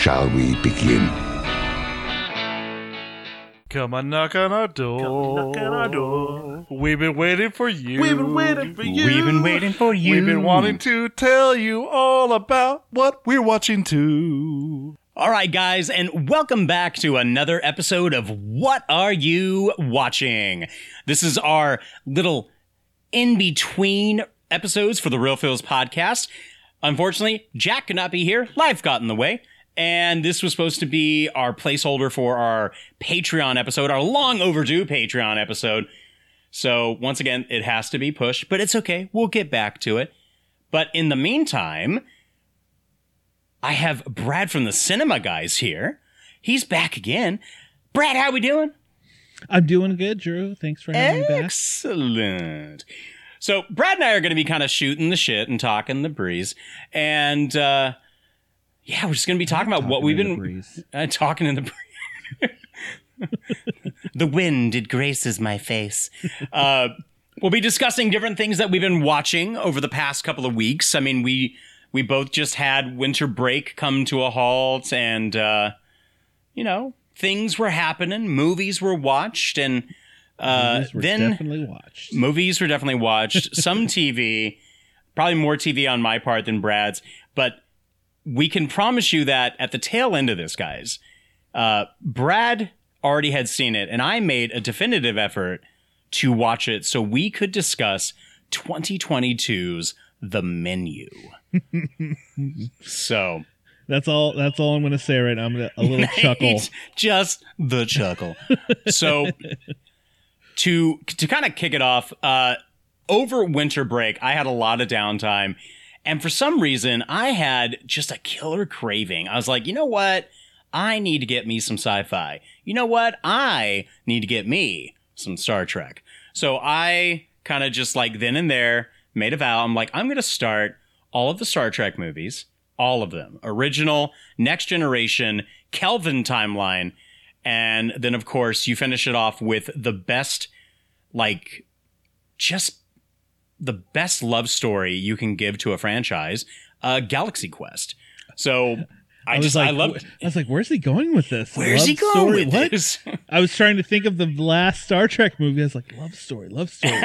shall we begin? Come on, knock on our door. knock on our door. We've been waiting for you. We've been waiting for you. We've been waiting for you. We've been wanting to tell you all about what we're watching too. All right, guys, and welcome back to another episode of What Are You Watching? This is our little in between episodes for the Real Feels podcast. Unfortunately, Jack could not be here. Life got in the way. And this was supposed to be our placeholder for our Patreon episode, our long overdue Patreon episode. So once again, it has to be pushed, but it's okay. We'll get back to it. But in the meantime, I have Brad from the Cinema Guys here. He's back again. Brad, how are we doing? I'm doing good, Drew. Thanks for having me back. Excellent. So Brad and I are going to be kind of shooting the shit and talking the breeze, and uh, yeah, we're just going to be talking about what we've been uh, talking in the breeze. the wind it graces my face. Uh, we'll be discussing different things that we've been watching over the past couple of weeks. I mean, we we both just had winter break come to a halt, and uh, you know things were happening, movies were watched, and uh, Movies were then definitely watched. movies were definitely watched. Some TV, probably more TV on my part than Brad's, but we can promise you that at the tail end of this, guys, uh, Brad already had seen it, and I made a definitive effort to watch it so we could discuss 2022's The Menu. so That's all. That's all I'm going to say right now. I'm gonna a little chuckle. Just the chuckle. so to to kind of kick it off, uh, over winter break, I had a lot of downtime, and for some reason, I had just a killer craving. I was like, you know what? I need to get me some sci-fi. You know what? I need to get me some Star Trek. So I kind of just like then and there made a vow. I'm like, I'm going to start all of the Star Trek movies, all of them, original, next generation, Kelvin timeline, and then of course you finish it off with the best, like, just the best love story you can give to a franchise, uh, Galaxy Quest. So I, was just like, I love. I was like, "Where's he going with this? Where's Love he going story? with what? this? I was trying to think of the last Star Trek movie. I was like, "Love story, love story."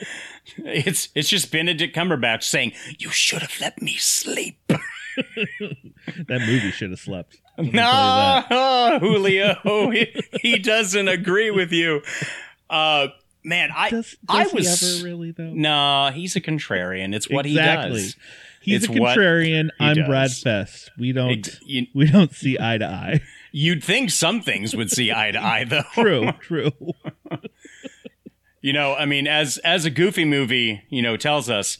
Uh, it's it's just Benedict Cumberbatch saying, "You should have let me sleep." that movie should have slept. Let me tell you that. No, Julio, he, he doesn't agree with you. Uh, man, I Does, I was he ever really though? no, he's a contrarian. It's what exactly. he does. He's It's a contrarian. I'm Brad. Fest. We don't. Ex- you, we don't see eye to eye. you'd think some things would see eye to eye, though. True. True. You know, I mean, as as a goofy movie, you know, tells us,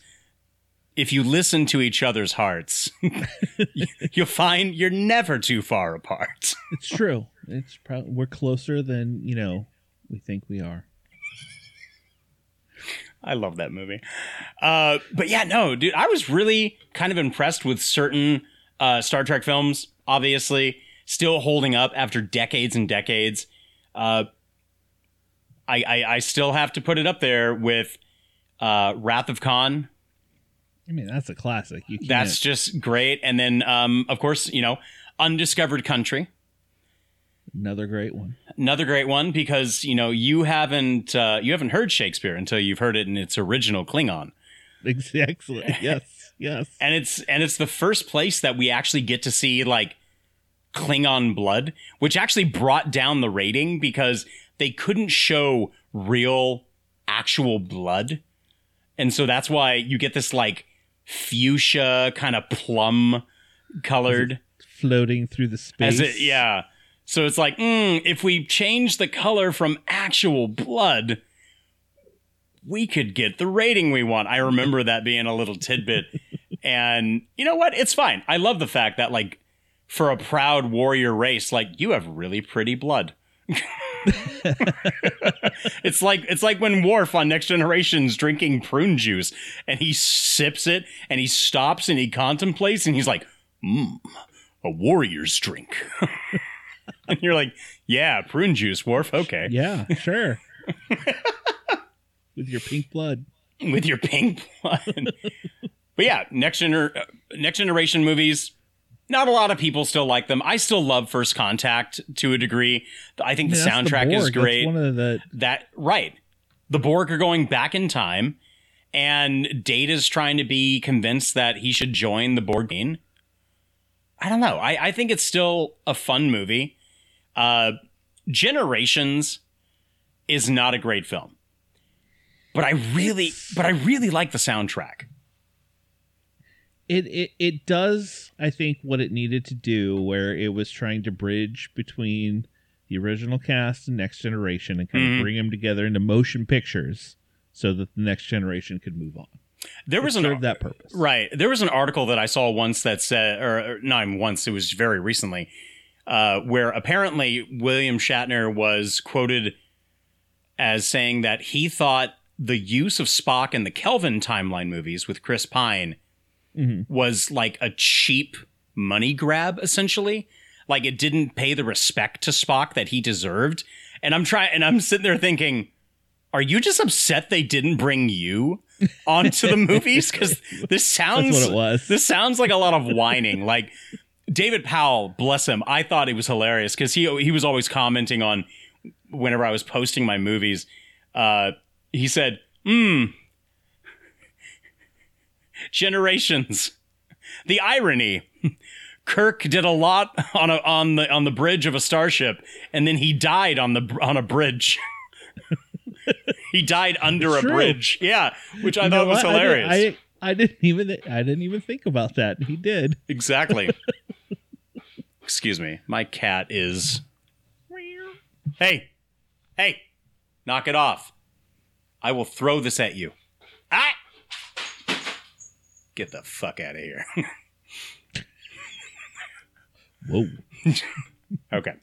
if you listen to each other's hearts, you- you'll find you're never too far apart. It's true. It's probably we're closer than you know we think we are. I love that movie. Uh, but yeah, no, dude, I was really kind of impressed with certain uh, Star Trek films. Obviously, still holding up after decades and decades. Uh, I, I I still have to put it up there with uh, Wrath of Khan. I mean, that's a classic. That's just great. And then, um, of course, you know, Undiscovered Country. Another great one. Another great one because you know you haven't uh, you haven't heard Shakespeare until you've heard it in its original Klingon. Exactly. Yes. Yes. and it's and it's the first place that we actually get to see like Klingon blood, which actually brought down the rating because they couldn't show real actual blood. And so that's why you get this like fuchsia kind of plum colored Floating through the space. as it yeah. So it's like, mm, if we change the color from actual blood, we could get the rating we want. I remember that being a little tidbit and you know what? It's fine. I love the fact that like for a proud warrior race, like you have really pretty blood. it's like it's like when Worf on Next Generation's drinking prune juice and he sips it and he stops and he contemplates and he's like, mmm, a warrior's drink. and you're like, yeah, prune juice, Worf, okay. Yeah, sure. With your pink blood. With your pink blood. but yeah, next gener- uh, next generation movies, not a lot of people still like them. I still love First Contact to a degree. I think the Yeah, soundtrack is Borg. That's great. one of the that right. The Borg are going back in time, and Data's trying to be convinced that he should join the Borg. I don't know. I, I think it's still a fun movie. Uh, Generations is not a great film, but I really, but I really like the soundtrack. it, it it does I think what it needed to do where it was trying to bridge between the original cast and next generation and kind Mhm. of bring them together into motion pictures so that the next generation could move on. There was an served that purpose. Right. There was an article that I saw once that said, or, or not even once, it was very recently, uh, where apparently William Shatner was quoted as saying that he thought the use of Spock in the Kelvin timeline movies with Chris Pine Mhm. was like a cheap money grab, essentially. Like it didn't pay the respect to Spock that he deserved. And I'm trying, and I'm sitting there thinking, are you just upset they didn't bring you onto the movies? Because this sounds That's what it was. This sounds like a lot of whining. like David Powell, bless him, I thought it was hilarious because he he was always commenting on whenever I was posting my movies. Uh, he said, "Hmm, generations, the irony." Kirk did a lot on a on the on the bridge of a starship, and then he died on the on a bridge. he died under a True. bridge. Yeah, which I You thought was what? I hilarious. I, I didn't even I didn't even think about that. He did. Exactly. Excuse me. My cat is. Hey, hey, knock it off. I will throw this at you. Ah! Get the fuck out of here. Whoa. okay.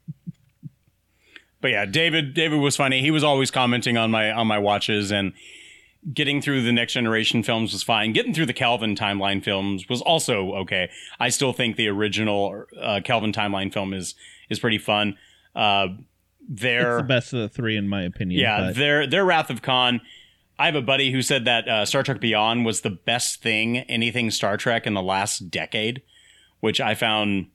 But yeah, David David was funny. He was always commenting on my on my watches and getting through the next generation films was fine. Getting through the Kelvin timeline films was also okay. I still think the original uh, Kelvin timeline film is is pretty fun. Uh, their the best of the three in my opinion. yeah, but their their Wrath of Khan. I have a buddy who said that uh, Star Trek Beyond was the best thing anything Star Trek in the last decade, which I found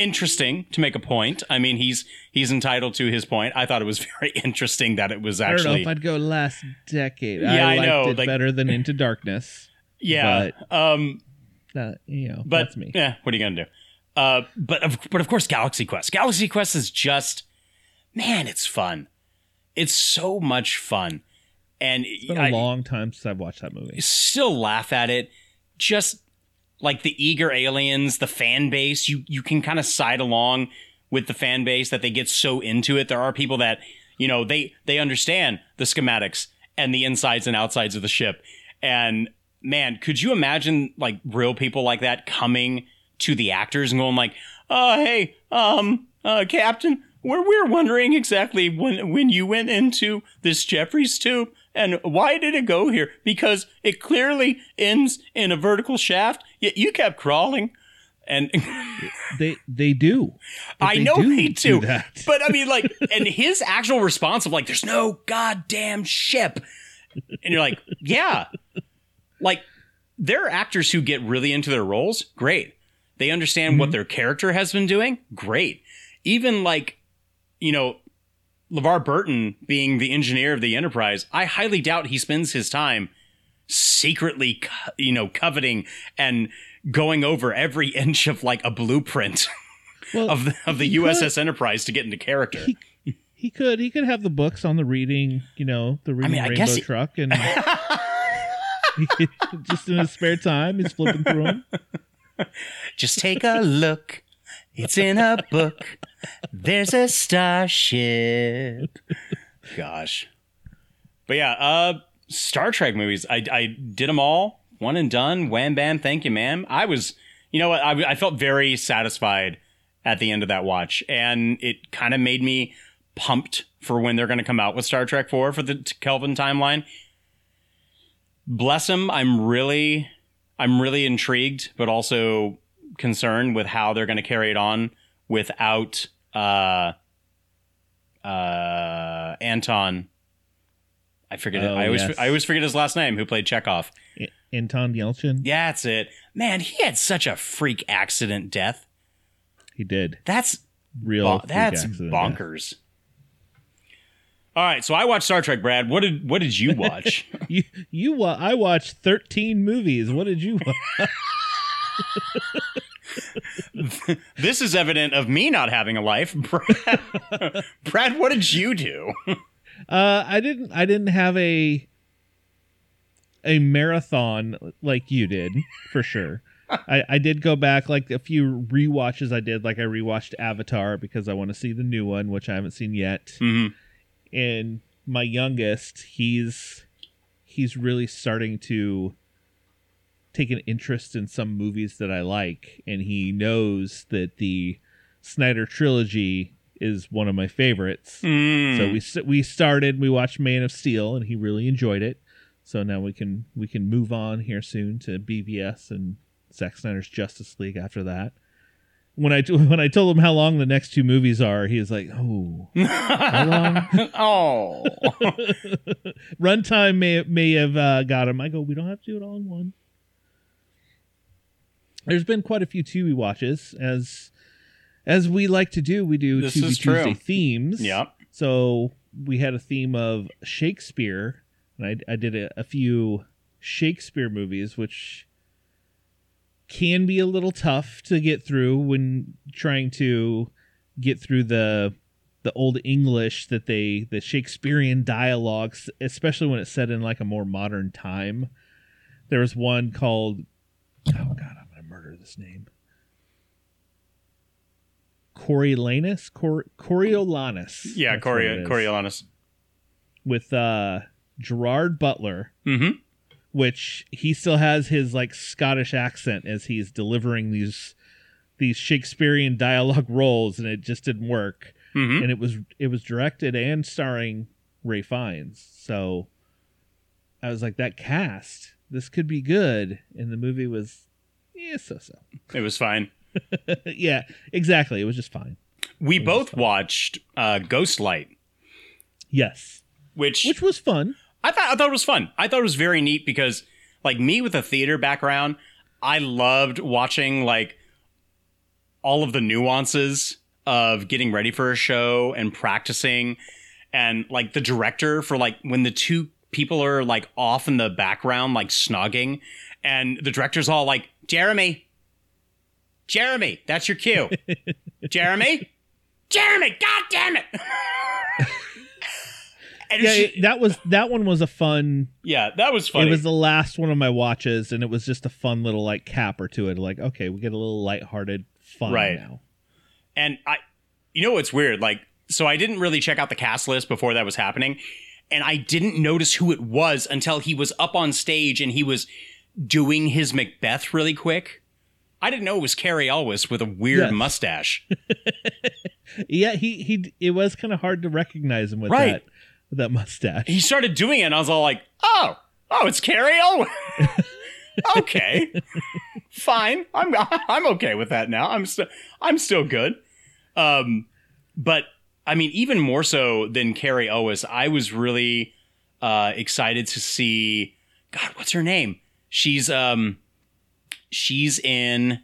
interesting to make a point. I mean, he's he's entitled to his point. I thought it was very interesting that it was actually. I don't know if I'd go last decade. Yeah, I I know, it like- better than Into Darkness. yeah. um, Uh, you know, but that's me. yeah, what are you gonna do? Uh, but of but of course, Galaxy Quest. Galaxy Quest is just man, it's fun. It's so much fun, and It's been a I- long time since I've watched that movie. still laugh at it. Just like the eager aliens, the fan base, you you can kind of side along with the fan base that they get so into it. There are people that you know they they understand the schematics and the insides and outsides of the ship. And man, could you imagine like real people like that coming to the actors and going like, "Uh, hey, um, uh, Captain." We're, we're wondering exactly when when you went into this Jefferies tube and why did it go here? Because it clearly ends in a vertical shaft, yet you kept crawling. And They they do. I know they do. that. But I mean, like, and his actual response of like, "There's no goddamn ship," and you're like, "Yeah." Like, there are actors who get really into their roles. Great. They understand what mm-hmm. their character has been doing. Great. Even like, you know, LeVar Burton being the engineer of the Enterprise, I highly doubt he spends his time secretly, co- you know, coveting and going over every inch of like a blueprint Well, of the, of the he could. USS Enterprise to get into character. He, he could he could have the books on the reading, you know, the reading mean, I rainbow guess he- truck, and just in his spare time, he's flipping through them. Just take a look. It's in a book. There's a starship. Gosh. But yeah, uh Star Trek movies. I I did them all one and done. Wham bam, thank you, ma'am. I was, you know what? I, I felt very satisfied at the end of that watch, and it kind of made me pumped for when they're going to come out with Star Trek Four for the Kelvin timeline. Bless them. I'm really, I'm really intrigued, but also concerned with how they're going to carry it on without uh, uh, Anton. I forget. it. Oh, I always, yes. I always forget his last name. Who played Chekhov? Anton Yelchin. Yeah, that's it. Man, he had such a freak accident death. He did. That's Real. freak that's bonkers. All right, so I watched Star Trek. Brad, what did what did you watch? You you wa- I watched 13 movies. What did you watch? this is evident of me not having a life. Brad, Brad what did you do? Uh, I didn't. I didn't have a a marathon like you did for sure. I, I did go back like a few rewatches. I did like I rewatched Avatar because I want to see the new one, which I haven't seen yet. Mhm. And my youngest, he's he's really starting to take an interest in some movies that I like, and he knows that the Snyder trilogy is one of my favorites. Mm. So we we started. We watched Man of Steel, and he really enjoyed it. So now we can we can move on here soon to BVS and Zack Snyder's Justice League after that. When I when I told him how long the next two movies are, he was like, "Oh, how long?" oh, Runtime may may have uh, got him. I go, "We don't have to do it all in one." There's been quite a few Tubi watches, as as we like to do. We do This Tubi is true. Tuesday themes. Yep. So we had a theme of Shakespeare, and I, I did a, a few Shakespeare movies, which can be a little tough to get through when trying to get through the the old English that they the Shakespearean dialogues, especially when it's set in like a more modern time. There was one called Oh God, Murder name. Coriolanus, Cor- Coriolanus. yeah, Corey. Coriolanus. with uh Gerard Butler, Mm-hmm. which he still has his like Scottish accent as he's delivering these these Shakespearean dialogue roles, and it just didn't work. Mm-hmm. And it was it was directed and starring Ralph Fiennes, so I was like, that cast, this could be good. And the movie was, so so. It was fine. yeah, exactly. It was just fine. We both watched uh, Ghostlight, Yes, which which was fun. I thought I thought it was fun. I thought it was very neat because, like me with a theater background, I loved watching like all of the nuances of getting ready for a show and practicing, and like the director for like when the two people are like off in the background like snogging, and the director's all like, "Jeremy, Jeremy, that's your cue, Jeremy, Jeremy, God damn it." And Yeah, it- that was that one was a fun yeah, that was funny. It was the last one of my watches, and it was just a fun little like capper to it. Like, okay, we get a little lighthearted fun Right. now. And I, you know what's weird? Like, so I didn't really check out the cast list before that was happening. And I didn't notice who it was until he was up on stage and he was doing his Macbeth really quick. I didn't know it was Cary Elwes with a weird Yes. mustache. Yeah, he he. It was kind of hard to recognize him with Right. that with that mustache. he started doing it and I was all like, oh, oh, it's Cary Elwes. okay. Fine. I'm I'm okay with that now. I'm still I'm still good. Um but I mean even more so than Cary Elwes, I was really uh excited to see God, what's her name? She's um she's in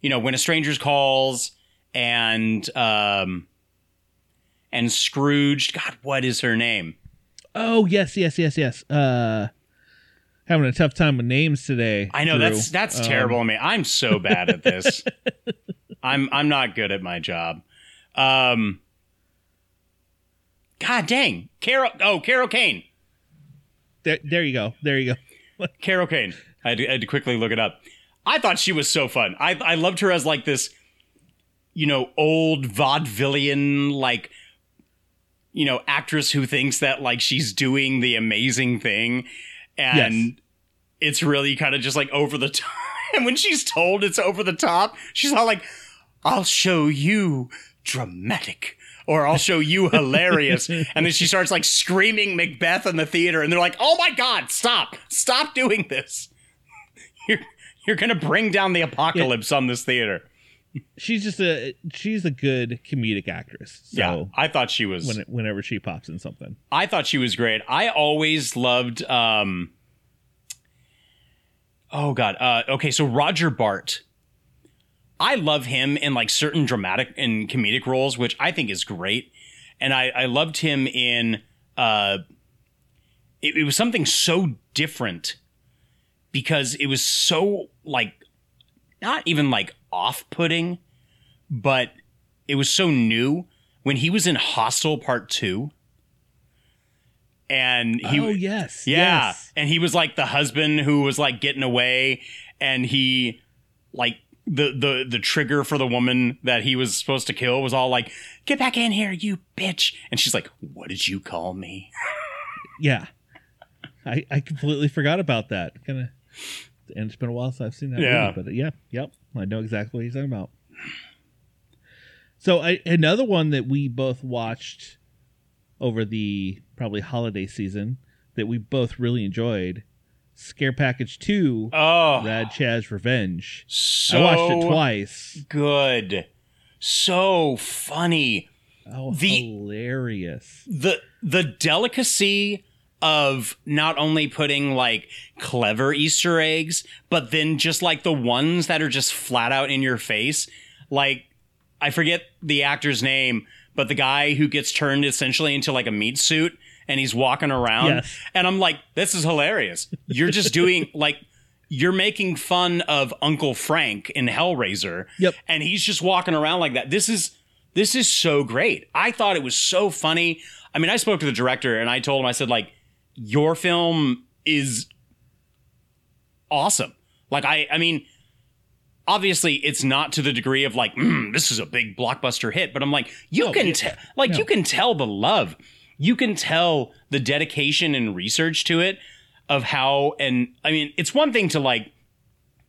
you know, when a stranger's calls and um and Scrooged. God, what is her name? Oh yes, yes, yes, yes. Uh, having a tough time with names today. I know Drew. that's that's Um, terrible. I mean, I'm so bad at this. I'm I'm not good at my job. Um, God dang, Carol. Oh, Carol Kane. There, there you go. There you go. Carol Kane. I had, to, I had to quickly look it up. I thought she was so fun. I I loved her as like this, you know, old vaudevillian like, you know, actress who thinks that like she's doing the amazing thing, and Yes. it's really kind of just like over the top. And when she's told it's over the top, she's all like, I'll show you dramatic or I'll show you hilarious. and then she starts like screaming Macbeth in the theater and they're like, "Oh my god, stop. Stop doing this. You're you're going to bring down the apocalypse on this theater." She's just a she's a good comedic actress. So yeah, I thought she was when, whenever she pops in something. I thought she was great. I always loved um Oh god. Uh okay, so Roger Bart. I love him in like certain dramatic and comedic roles, which I think is great. And I, I loved him in uh it, it was something so different because it was so like not even like off-putting, but it was so new when he was in Hostel Part 2 and he oh yes yeah yes. and he was like the husband who was like getting away and he like the the the trigger for the woman that he was supposed to kill was all like get back in here you bitch. And she's like what did you call me? Yeah. I i completely forgot about that. Kind of and it's been a while since i've seen that Yeah. movie, but uh, yeah yep. I know exactly what he's talking about. So I, another one that we both watched over the probably holiday season that we both really enjoyed scare package 2 oh. Rad Chad's Revenge. So i watched it twice. good. So funny. Oh The- hilarious. The the delicacy of not only putting like clever Easter eggs, but then just like the ones that are just flat out in your face. Like I forget the actor's name, but the guy who gets turned essentially into like a meat suit and he's walking around. Yes. And I'm like, this is hilarious. You're just doing like you're making fun of Uncle Frank in Hellraiser. Yep. And he's just walking around like that. This is this is so great. I thought it was so funny. I mean, I spoke to the director and I told him, I said, like, your film is awesome. Like, I, I mean, obviously it's not to the degree of like, mm, this is a big blockbuster hit, but I'm like, you can tell, like, you can tell the love, you can tell the dedication and research to it of how, and I mean, it's one thing to like,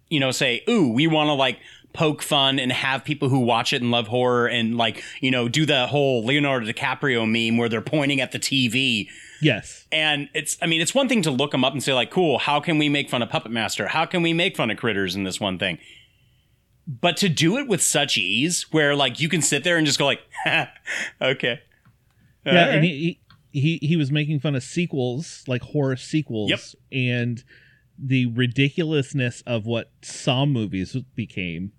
you know, say, ooh, we want to like poke fun and have people who watch it and love horror and like, you know, do the whole Leonardo DiCaprio meme where they're pointing at the TV. yes And it's, I mean, it's one thing to look them up and say, like, cool, how can we make fun of Puppet Master? How can we make fun of critters in this one thing? But to do it with such ease, where like you can sit there and just go like, okay, yeah, Alright. and he, he he was making fun of sequels, like horror sequels, Yep. and the ridiculousness of what Saw movies became.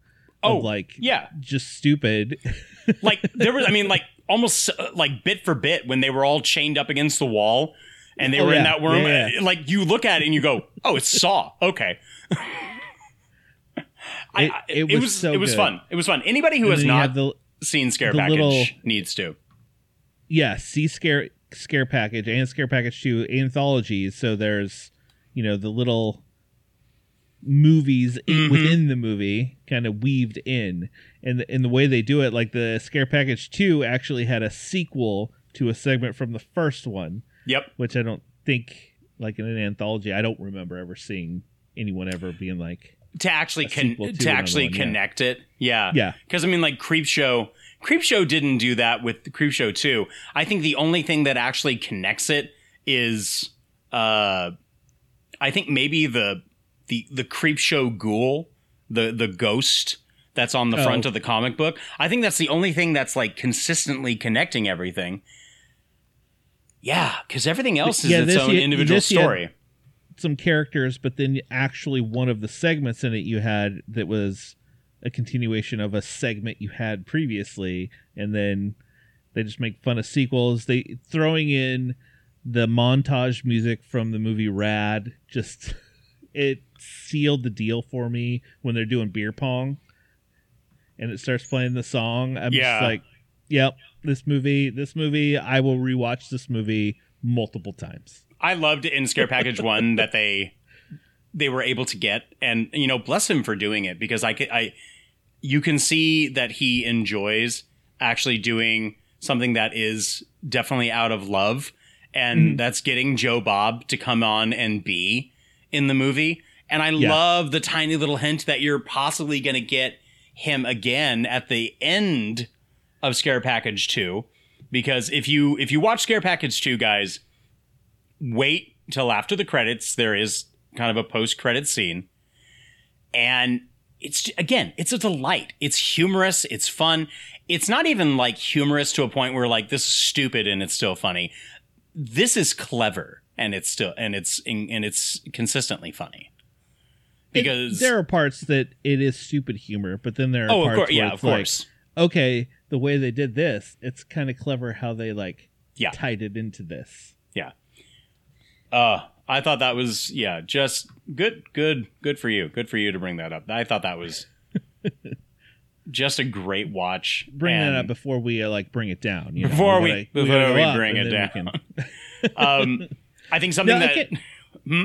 Oh, of like yeah. just stupid. like there was, I mean, like almost uh, like bit for bit when they were all chained up against the wall and they Oh, were in that room. Yeah, yeah. uh, Like you look at it and you go, oh, it's Saw. Okay. I, It- it it was was so it was good. fun. It was fun. Anybody who And has not the seen Scare Package little- needs to. Yeah, see scare scare package and scare package two anthologies. So there's you know the little movies Mhm. within the movie kind of weaved in, and the, and the way they do it, like the scare package two actually had a sequel to a segment from the first one, Yep. which I don't think like in an anthology. I don't remember ever seeing anyone ever being like, to actually con- to to actually one, yeah. connect it. Yeah. Yeah. Because I mean, like Creepshow, Creepshow didn't do that with Creepshow two. I think the only thing that actually connects it is, uh, I think maybe the the the Creepshow ghoul, the the ghost that's on the Oh. front of the comic book. I think that's the only thing that's like consistently connecting everything. Yeah, because everything else is Yeah, its this own you- individual this you had- story. some characters, but then actually one of the segments in it you had that was a continuation of a segment you had previously, and then they just make fun of sequels. They throwing in the montage music from the movie Rad just it sealed the deal for me when they're doing beer pong and it starts playing the song. I'm Yeah. just like, yep, this movie, this movie, I will rewatch this movie multiple times. I loved it in Scare Package One that they they were able to get, and you know, bless him for doing it because I could, I you can see that he enjoys actually doing something that is definitely out of love, and mm-hmm. that's getting Joe Bob to come on and be in the movie. And I Yeah. love the tiny little hint that you're possibly going to get him again at the end of Scare Package 2 because if you if you watch Scare Package 2 guys wait till after the credits there is kind of a post credit scene and it's again it's a delight it's humorous it's fun it's not even like humorous to a point where like this is stupid and it's still funny this is clever and it's still and it's and it's consistently funny It- because there are parts that it is stupid humor, but then there are oh of parts course where yeah it's of like, okay, the way they did this, it's kind of clever how they like Yeah. tied it into this. Yeah. Uh, I thought that was yeah, just good, good, good for you. Good for you to bring that up. I thought that was just a great watch. Bring and- that up before we uh, like bring it down. You know? Before we- gotta- before gotta we bring it down. um, I think something No, that Hmm?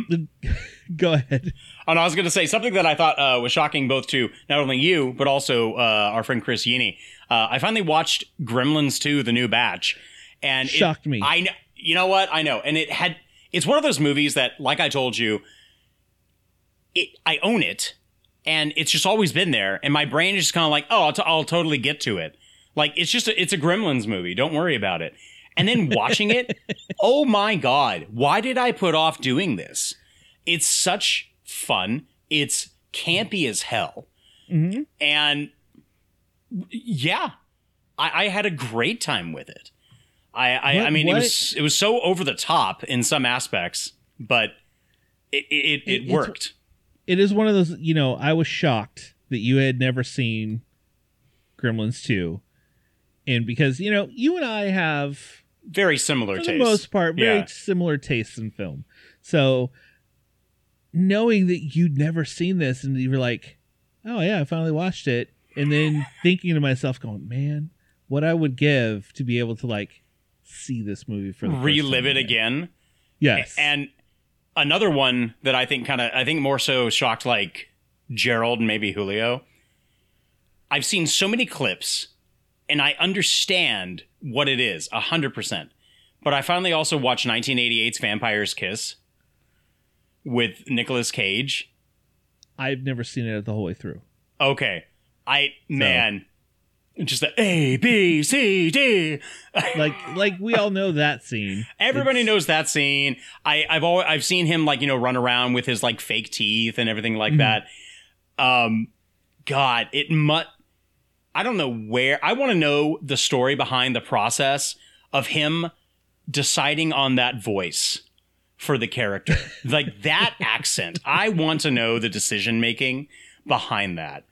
Go ahead. And I was going to say something that I thought uh, was shocking both to not only you but also uh, our friend Chris Yini. Uh, I finally watched Gremlins 2: The New Batch, and it- Shocked me. I know. You know what? I know, and it had. It's one of those movies that, like I told you, it. I own it, and it's just always been there, and my brain is just kind of like, oh, I'll, t- I'll totally get to it. Like it's just a, it's a Gremlins movie. Don't worry about it. And then watching it, oh my god, why did I put off doing this? It's such fun. It's campy as hell. Mm-hmm. And yeah, I, I had a great time with it. I, I, What- I mean, it was it was so over the top in some aspects, but it it, it, It- worked. It is one of those. You know, I was shocked that you had never seen Gremlins two, and because you know you and I have Very similar for taste. the most part very Yeah. similar tastes in film. So knowing that you'd never seen this and you were like, "Oh yeah, I finally watched it," and then thinking to myself, "Going, man, what I would give to be able to like see this movie for the first relive it again. Yes, And another one that I think kind of I think more so shocked like Gerald and maybe Julio. I've seen so many clips and I understand what it is a hundred percent. But I finally also watched 1988's Vampire's Kiss with Nicolas Cage. I've never seen it the whole way through. Okay. I man just the A B C D Like, like we all know that scene. Everybody It's- knows that scene. I, I've always I've seen him like you know run around with his like fake teeth and everything like that. Um, God, it mut. I don't know where. I want to know the story behind the process of him deciding on that voice for the character, like that accent. I want to know the decision making behind that.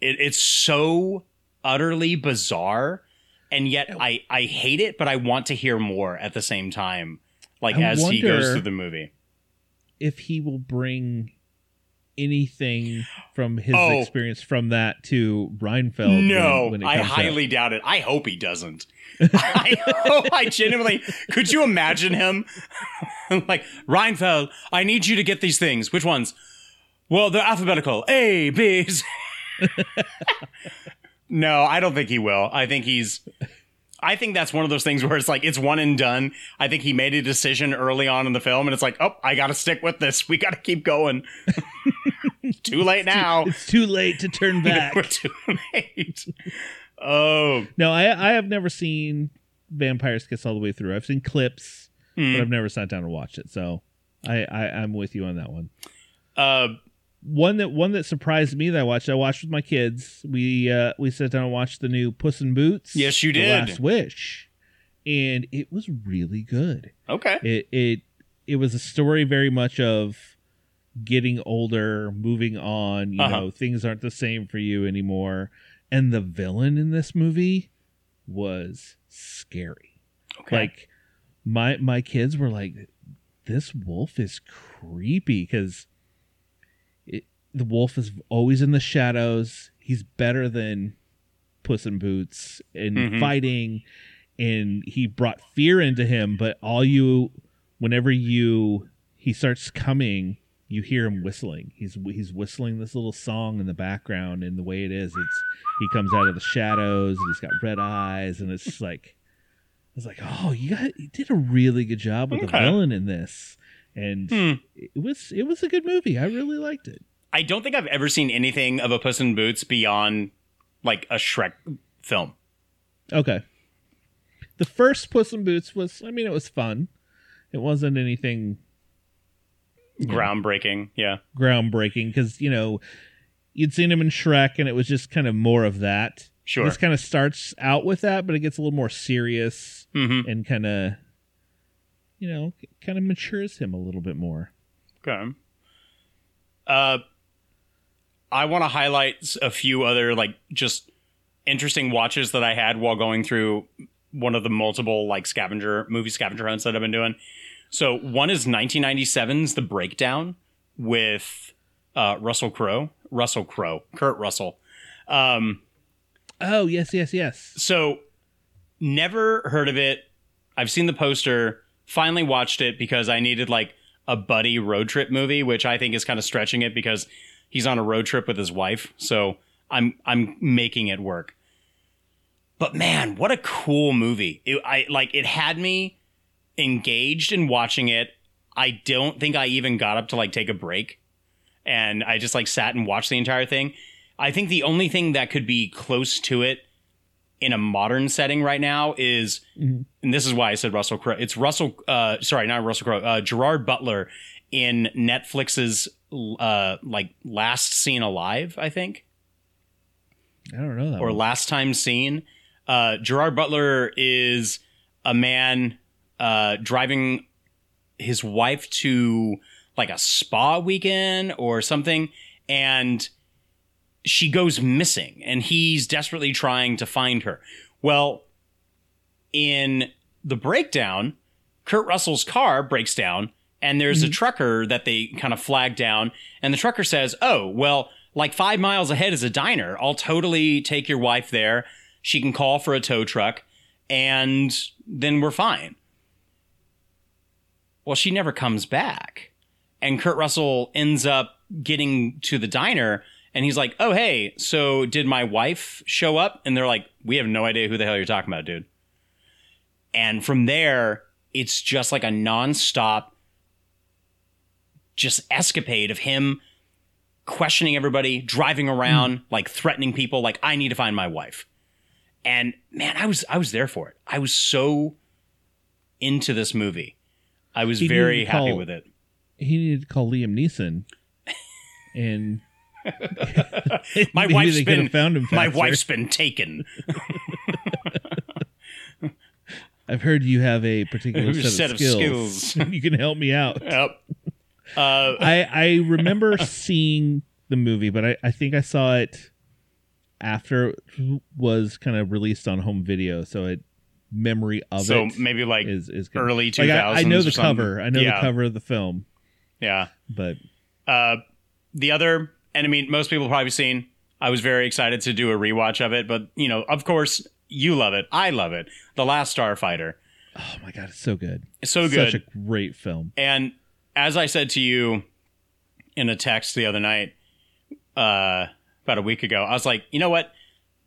It, it's so utterly bizarre and yet I, I hate it, but I want to hear more at the same time. Like I as he goes through the movie. if he will bring anything from his Oh. experience from that to Renfield. No, when, when it I comes out. highly doubt it. I hope he doesn't. I hope I genuinely could you imagine him like Renfield, I need you to get these things. Which ones? Well, they're alphabetical. A, B. No, I don't think he will. I think he's I think that's one of those things where it's like it's one and done. I think he made a decision early on in the film and it's like, "Oh, I got to stick with this. We got to keep going." too late now. It's too late to turn back. We're too late. Oh, no, I I have never seen Vampire's Kiss all the way through. I've seen clips, Hmm. but I've never sat down and watched it. So I, I I'm with you on that one. uh One that one that surprised me that I watched. I watched with my kids. We uh we sat down and watched the new Puss in Boots. Yes, you The did. Last Wish, and it was really good. okay. it it it was a story very much of getting older moving on you Uh-huh. know things aren't the same for you anymore and the villain in this movie was scary Okay. like my my kids were like this wolf is creepy because the wolf is always in the shadows he's better than puss in boots in Mhm. fighting and he brought fear into him but all you whenever you he starts coming you hear him whistling he's he's whistling this little song in the background and the way it is it's he comes out of the shadows and he's got red eyes and it's like I was like, oh, you got you did a really good job with the villain in this, and Hmm. it was it was a good movie. I really liked it. I don't think I've ever seen anything of a Puss in Boots beyond like a Shrek film. Okay. The first Puss in Boots was, I mean, it was fun. It wasn't anything Groundbreaking. Yeah. groundbreaking because, you know, you'd seen him in Shrek and it was just kind of more of that. Sure. This kind of starts out with that, but it gets a little more serious Mm-hmm. and kind of, you know, kind of matures him a little bit more. Okay. Uh, I want to highlight a few other like just interesting watches that I had while going through one of the multiple like scavenger movie scavenger hunts that I've been doing. So one is 1997's The Breakdown with uh, Russell Crowe, Russell Crowe, Kurt Russell. Um, Oh, yes, yes, yes. so never heard of it. I've seen the poster, finally watched it because I needed like a buddy road trip movie, which I think is kind of stretching it because he's on a road trip with his wife. So I'm I'm making it work. But man, what a cool movie. It, I like it had me engaged in watching it. I don't think I even got up to like take a break. And I just like sat and watched the entire thing. I think the only thing that could be close to it in a modern setting right now is, and this is why I said Russell Crowe. It's Russell, uh, sorry, not Russell Crowe, uh, Gerard Butler in Netflix's uh, like Last Seen Alive, I think, I don't know that or one. Last Time Seen. Uh, Gerard Butler is a man uh, driving his wife to like a spa weekend or something, and she goes missing, and he's desperately trying to find her. Well, in the breakdown, Kurt Russell's car breaks down, and there's a mm-hmm. trucker that they kind of flag down, and the trucker says, "Oh, well, like five miles ahead is a diner. I'll totally take your wife there. She can call for a tow truck, and then we're fine." Well, she never comes back, and Kurt Russell ends up getting to the diner. And he's like, "Oh, hey, so did my wife show up?" And they're like, "We have no idea who the hell you're talking about, dude." And from there, it's just like a nonstop just escapade of him questioning everybody, driving around, hmm. like threatening people, like, I need to find my wife. And man, I was I was there for it. I was so into this movie. I was He very happy call- with it. He needed to call Liam Neeson. And My wife's been found him my wife's been taken. I've heard you have a particular set, Set of of skills. skills. you can help me out. Yep. Uh, I I remember seeing the movie, but I, I think I saw it after it was kind of released on home video, so it memory of so it maybe like is is good. early Like, I, I know the cover. I know Yeah. the cover of the film, yeah. but Uh, the other, and I mean, most people have probably seen. I was very excited to do a rewatch of it, but you know, of course, you love it. I love it. The Last Starfighter, oh my god, it's so good. it's so good. Such a great film. and as I said to you in a text the other night, uh, about a week ago, I was like, you know what?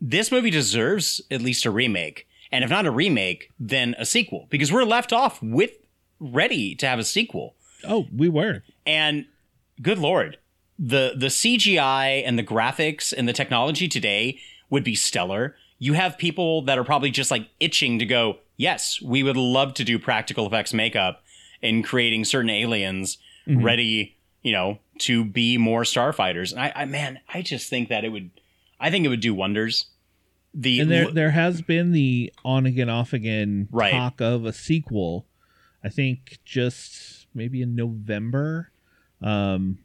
This movie deserves at least a remake, and if not a remake, then a sequel, because we're left off with ready to have a sequel. Oh, we were. And good lord, the the CGI and the graphics and the technology today would be stellar. You have people that are probably just like itching to go, yes, we would love to do practical effects makeup in creating certain aliens ready, you know, to be more starfighters. And I, I man, I just think that it would I think it would do wonders. The And there there has been the on again off again Right. talk of a sequel. I think just maybe in November. Um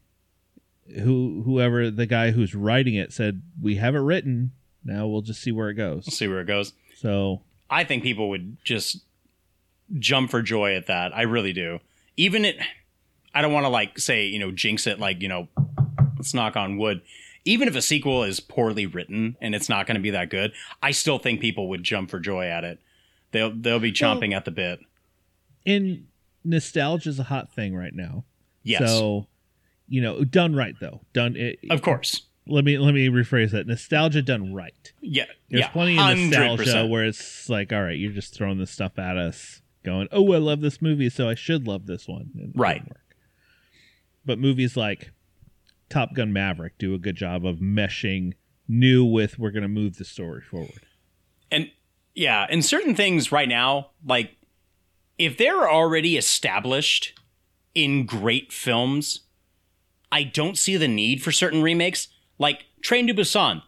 who whoever the guy who's writing it said we have it written. Now we'll just see where it goes. see where it goes. So I think people would just jump for joy at that. I really do. Even it, I don't want to like say, you know, jinx it, like, you know, let's knock on wood. Even if a sequel is poorly written and it's not going to be that good, I still think people would jump for joy at it. They'll they'll be chomping at the bit. and nostalgia is a hot thing right now. Yes, So you know, done right though. Done it, of course. let me let me rephrase that. Nostalgia done right. Yeah, There's yeah, plenty of nostalgia 100%. where it's like, all right, you're just throwing this stuff at us, going, "Oh, I love this movie, so I should love this one." Right. work. but movies like Top Gun Maverick do a good job of meshing new with we're going to move the story forward. And yeah, and certain things right now, like if they're already established in great films, I don't see the need for certain remakes. Like Train to Busan,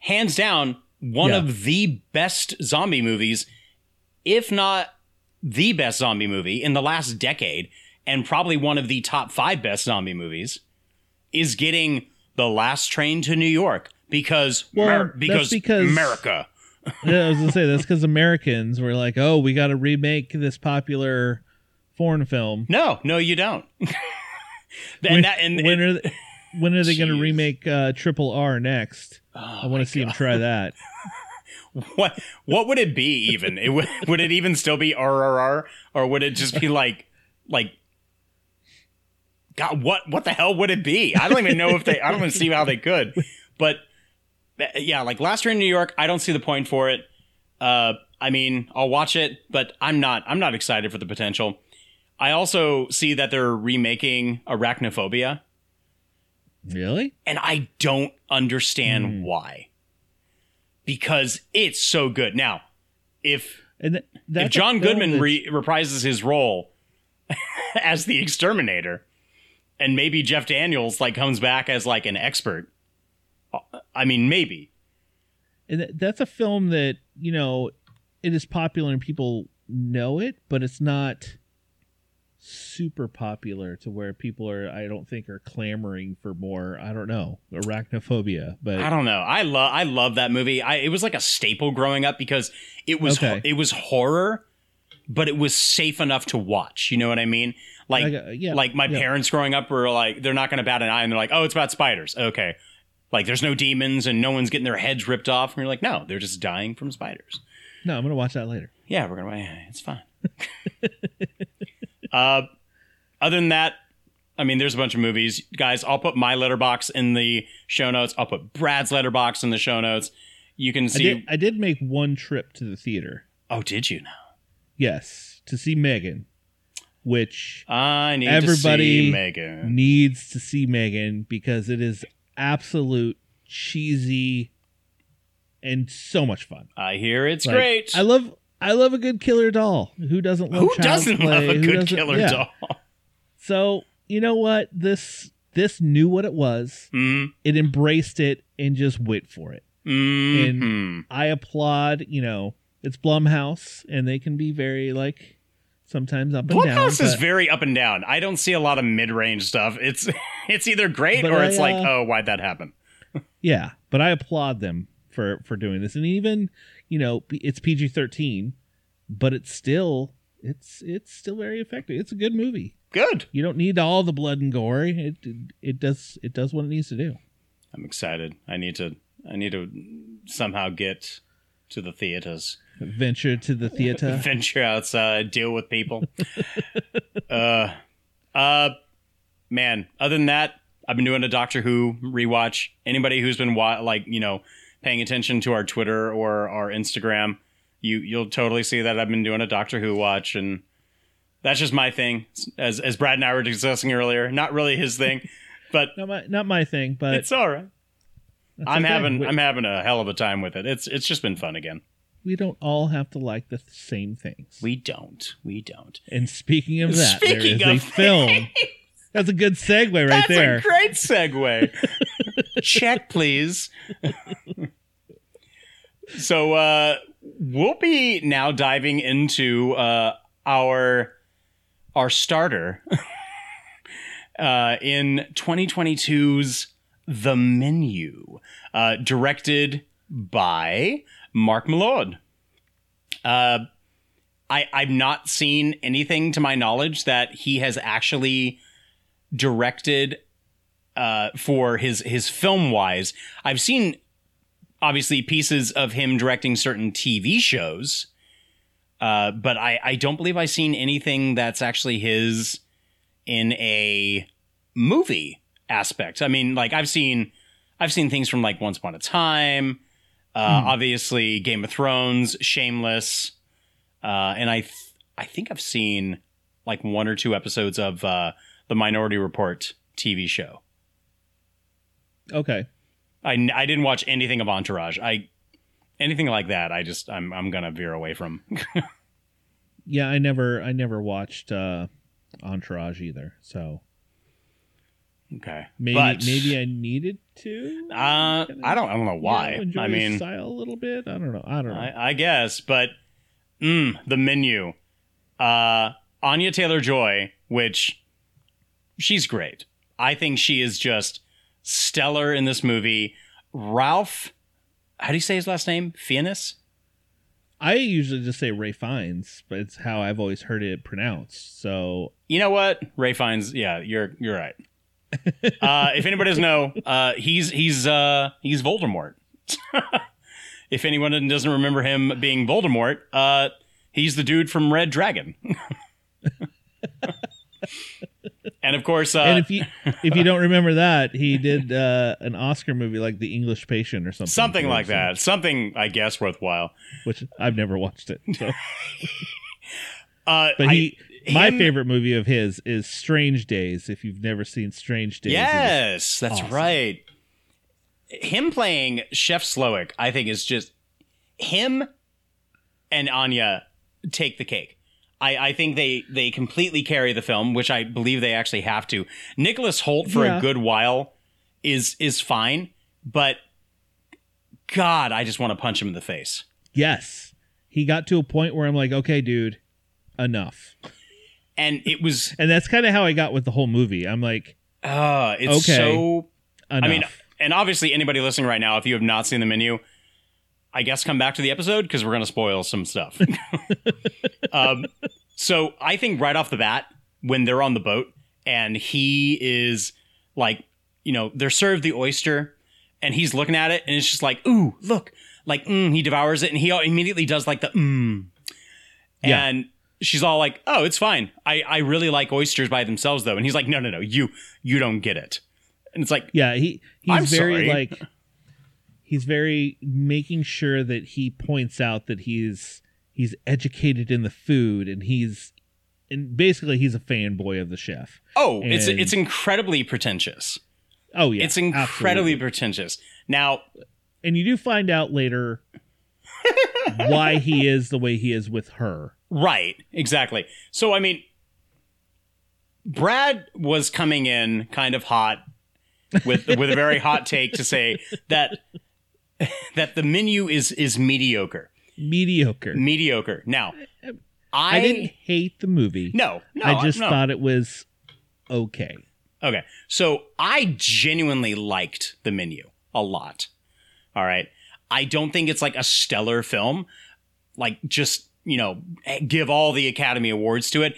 hands down, one Yeah. of the best zombie movies, if not the best zombie movie in the last decade, and probably one of the top five best zombie movies, is getting the last train to New York because Well, Mer- because, because- America. yeah, I was gonna say that's because Americans were like, "Oh, we got to remake this popular foreign film." No, no, you don't. and when, that and, when are they, when are they going to remake uh, Triple R next? I want to see him try that. what what would it be even? It would would it even still be RRR or would it just be like like God, what what the hell would it be? I don't even know if they I don't even see how they could. But uh, yeah, like Last year in New York, I don't see the point for it. Uh I mean, I'll watch it, but I'm not I'm not excited for the potential. I also see that they're remaking Arachnophobia, Really? and I don't understand Hmm. why. Because it's so good. Now, if And th- if John Goodman re- reprises his role as the exterminator, and maybe Jeff Daniels like comes back as like an expert, I mean, maybe. and th- that's a film that you know it is popular and people know it, but it's not super popular to where people are. I don't think are clamoring for more. I don't know arachnophobia, but I don't know. I love I love that movie. I it was like a staple growing up because it was Okay. it was horror, but it was safe enough to watch. You know what I mean? Like I yeah, like my yeah. parents growing up were like they're not going to bat an eye and they're like, "Oh, it's about spiders." Okay. Like there's no demons and no one's getting their heads ripped off and you're like, "No, they're just dying from spiders." no, I'm gonna watch that later. Yeah, we're gonna. yeah, It's fine. uh, other than that, I mean, there's a bunch of movies, guys. I'll put my Letterboxd in the show notes. I'll put Brad's Letterboxd in the show notes. You can I see. did. I did make one trip to the theater. oh, did you now? Yes, to see Megan, which I need Everybody to see Megan. needs to see Megan because it is absolute cheesy and so much fun. I hear it's Like, great. I love I love a good killer doll. Who doesn't love Who doesn't play? love a Who good killer yeah. doll? So you know what this this knew what it was. Mm, It embraced it and just went for it. mm, I applaud. You know, it's Blumhouse, and they can be very like sometimes up and down. Blumhouse is very up and down. I don't see a lot of mid-range stuff. It's it's either great or I, it's like, uh, oh, why'd that happen? Yeah, but I applaud them for for doing this, and even you know it's PG thirteen, but it's still it's it's still very effective. It's a good movie. Good. You don't need all the blood and gore. It it, does it does what it needs to do. I'm excited. I need to I need to somehow get to the theaters. Venture to the theater. Venture outside, deal with people. uh uh man, other than that, I've been doing a Doctor Who rewatch. Anybody who's been wa- like, you know, paying attention to our Twitter or our Instagram, you you'll totally see that I've been doing a Doctor Who watch and that's just my thing. As as Brad and I were discussing earlier, not really his thing, but not my not my thing, but it's all right. I'm okay. having I'm having a hell of a time with it. It's it's just been fun again. we don't all have to like the same things. We don't. We don't. and speaking of that, Speaking there is of a film. That's a good segue right That's there. a great segue. Check, please. so uh, we'll be now diving into uh, our our starter uh, in 2022's The Menu, uh, directed by Mark Mylod. Uh, I I've not seen anything to my knowledge that he has actually directed uh, for his his film wise. I've seen obviously pieces of him directing certain TV shows, uh, but I I don't believe I've seen anything that's actually his in a movie aspect. I mean, like I've seen I've seen things from like Once Upon a Time, uh, obviously Game of Thrones, Shameless, uh, and I th- I think I've seen like one or two episodes of uh, the Minority Report TV show. Okay. I, I didn't watch anything of Entourage. I anything like that. I just I'm I'm gonna veer away from. Yeah, I never I never watched uh Entourage either. So okay, maybe But, maybe I needed to. Uh, I don't I don't know why. You know, enjoy I mean, style a little bit. I don't know. I don't know. I, I guess, but mm, the menu. Uh, Anya Taylor Joy, which she's great. I think she is just stellar in this movie. Ralph, how do you say his last name? Fiennes? I usually just say Rafe Fiennes, but it's how I've always heard it pronounced. So You know what? Rafe Fiennes yeah, you're you're right. uh, if anybody doesn't know, uh, he's he's uh, he's Voldemort. if anyone doesn't remember him being Voldemort, uh, he's the dude from Red Dragon. and of course, uh, and if you if you don't remember that, he did uh, an Oscar movie like The English Patient or something. something like that, something I guess worthwhile. Which I've never watched it. So. Uh, But he, I- my him- favorite movie of his is Strange Days. If you've never seen Strange Days, Yes, that's awesome. right. Him playing Chef Slowik, I think, is just him and Anya take the cake. I, I think they they completely carry the film, which I believe they actually have to. Nicholas Hoult for Yeah. a good while is is fine, but God, I just want to punch him in the face. yes, he got to a point where I'm like, okay, dude, enough. And it was And that's kind of how I got with the whole movie. I'm like, uh it's Okay. so enough. I mean, and obviously, anybody listening right now, if you have not seen the menu, I guess come back to the episode because we're going to spoil some stuff. um, so I think right off the bat, when they're on the boat and he is like, you know, they're served the oyster and he's looking at it and it's just like, ooh, look, like, mm, he devours it and he immediately does like the, mm. Yeah. And she's all like, oh, it's fine. I, I really like oysters by themselves though. And he's like, no, no, no, you, you don't get it. And it's like, yeah, he he's I'm very sorry. like he's very making sure that he points out that he's he's educated in the food and he's and basically he's a fanboy of the chef. Oh, it's it's incredibly pretentious. Oh yeah, it's incredibly absolutely. pretentious. Now, and you do find out later why he is the way he is with her. right, exactly. So I mean, Brad was coming in kind of hot with with a very hot take to say that that the menu is is mediocre. Mediocre. Mediocre. Now, I, I didn't hate the movie. No, no, I just no. thought it was okay. Okay. So I genuinely liked the menu a lot. All right. I don't think it's like a stellar film. Like just, you know, give all the Academy Awards to it.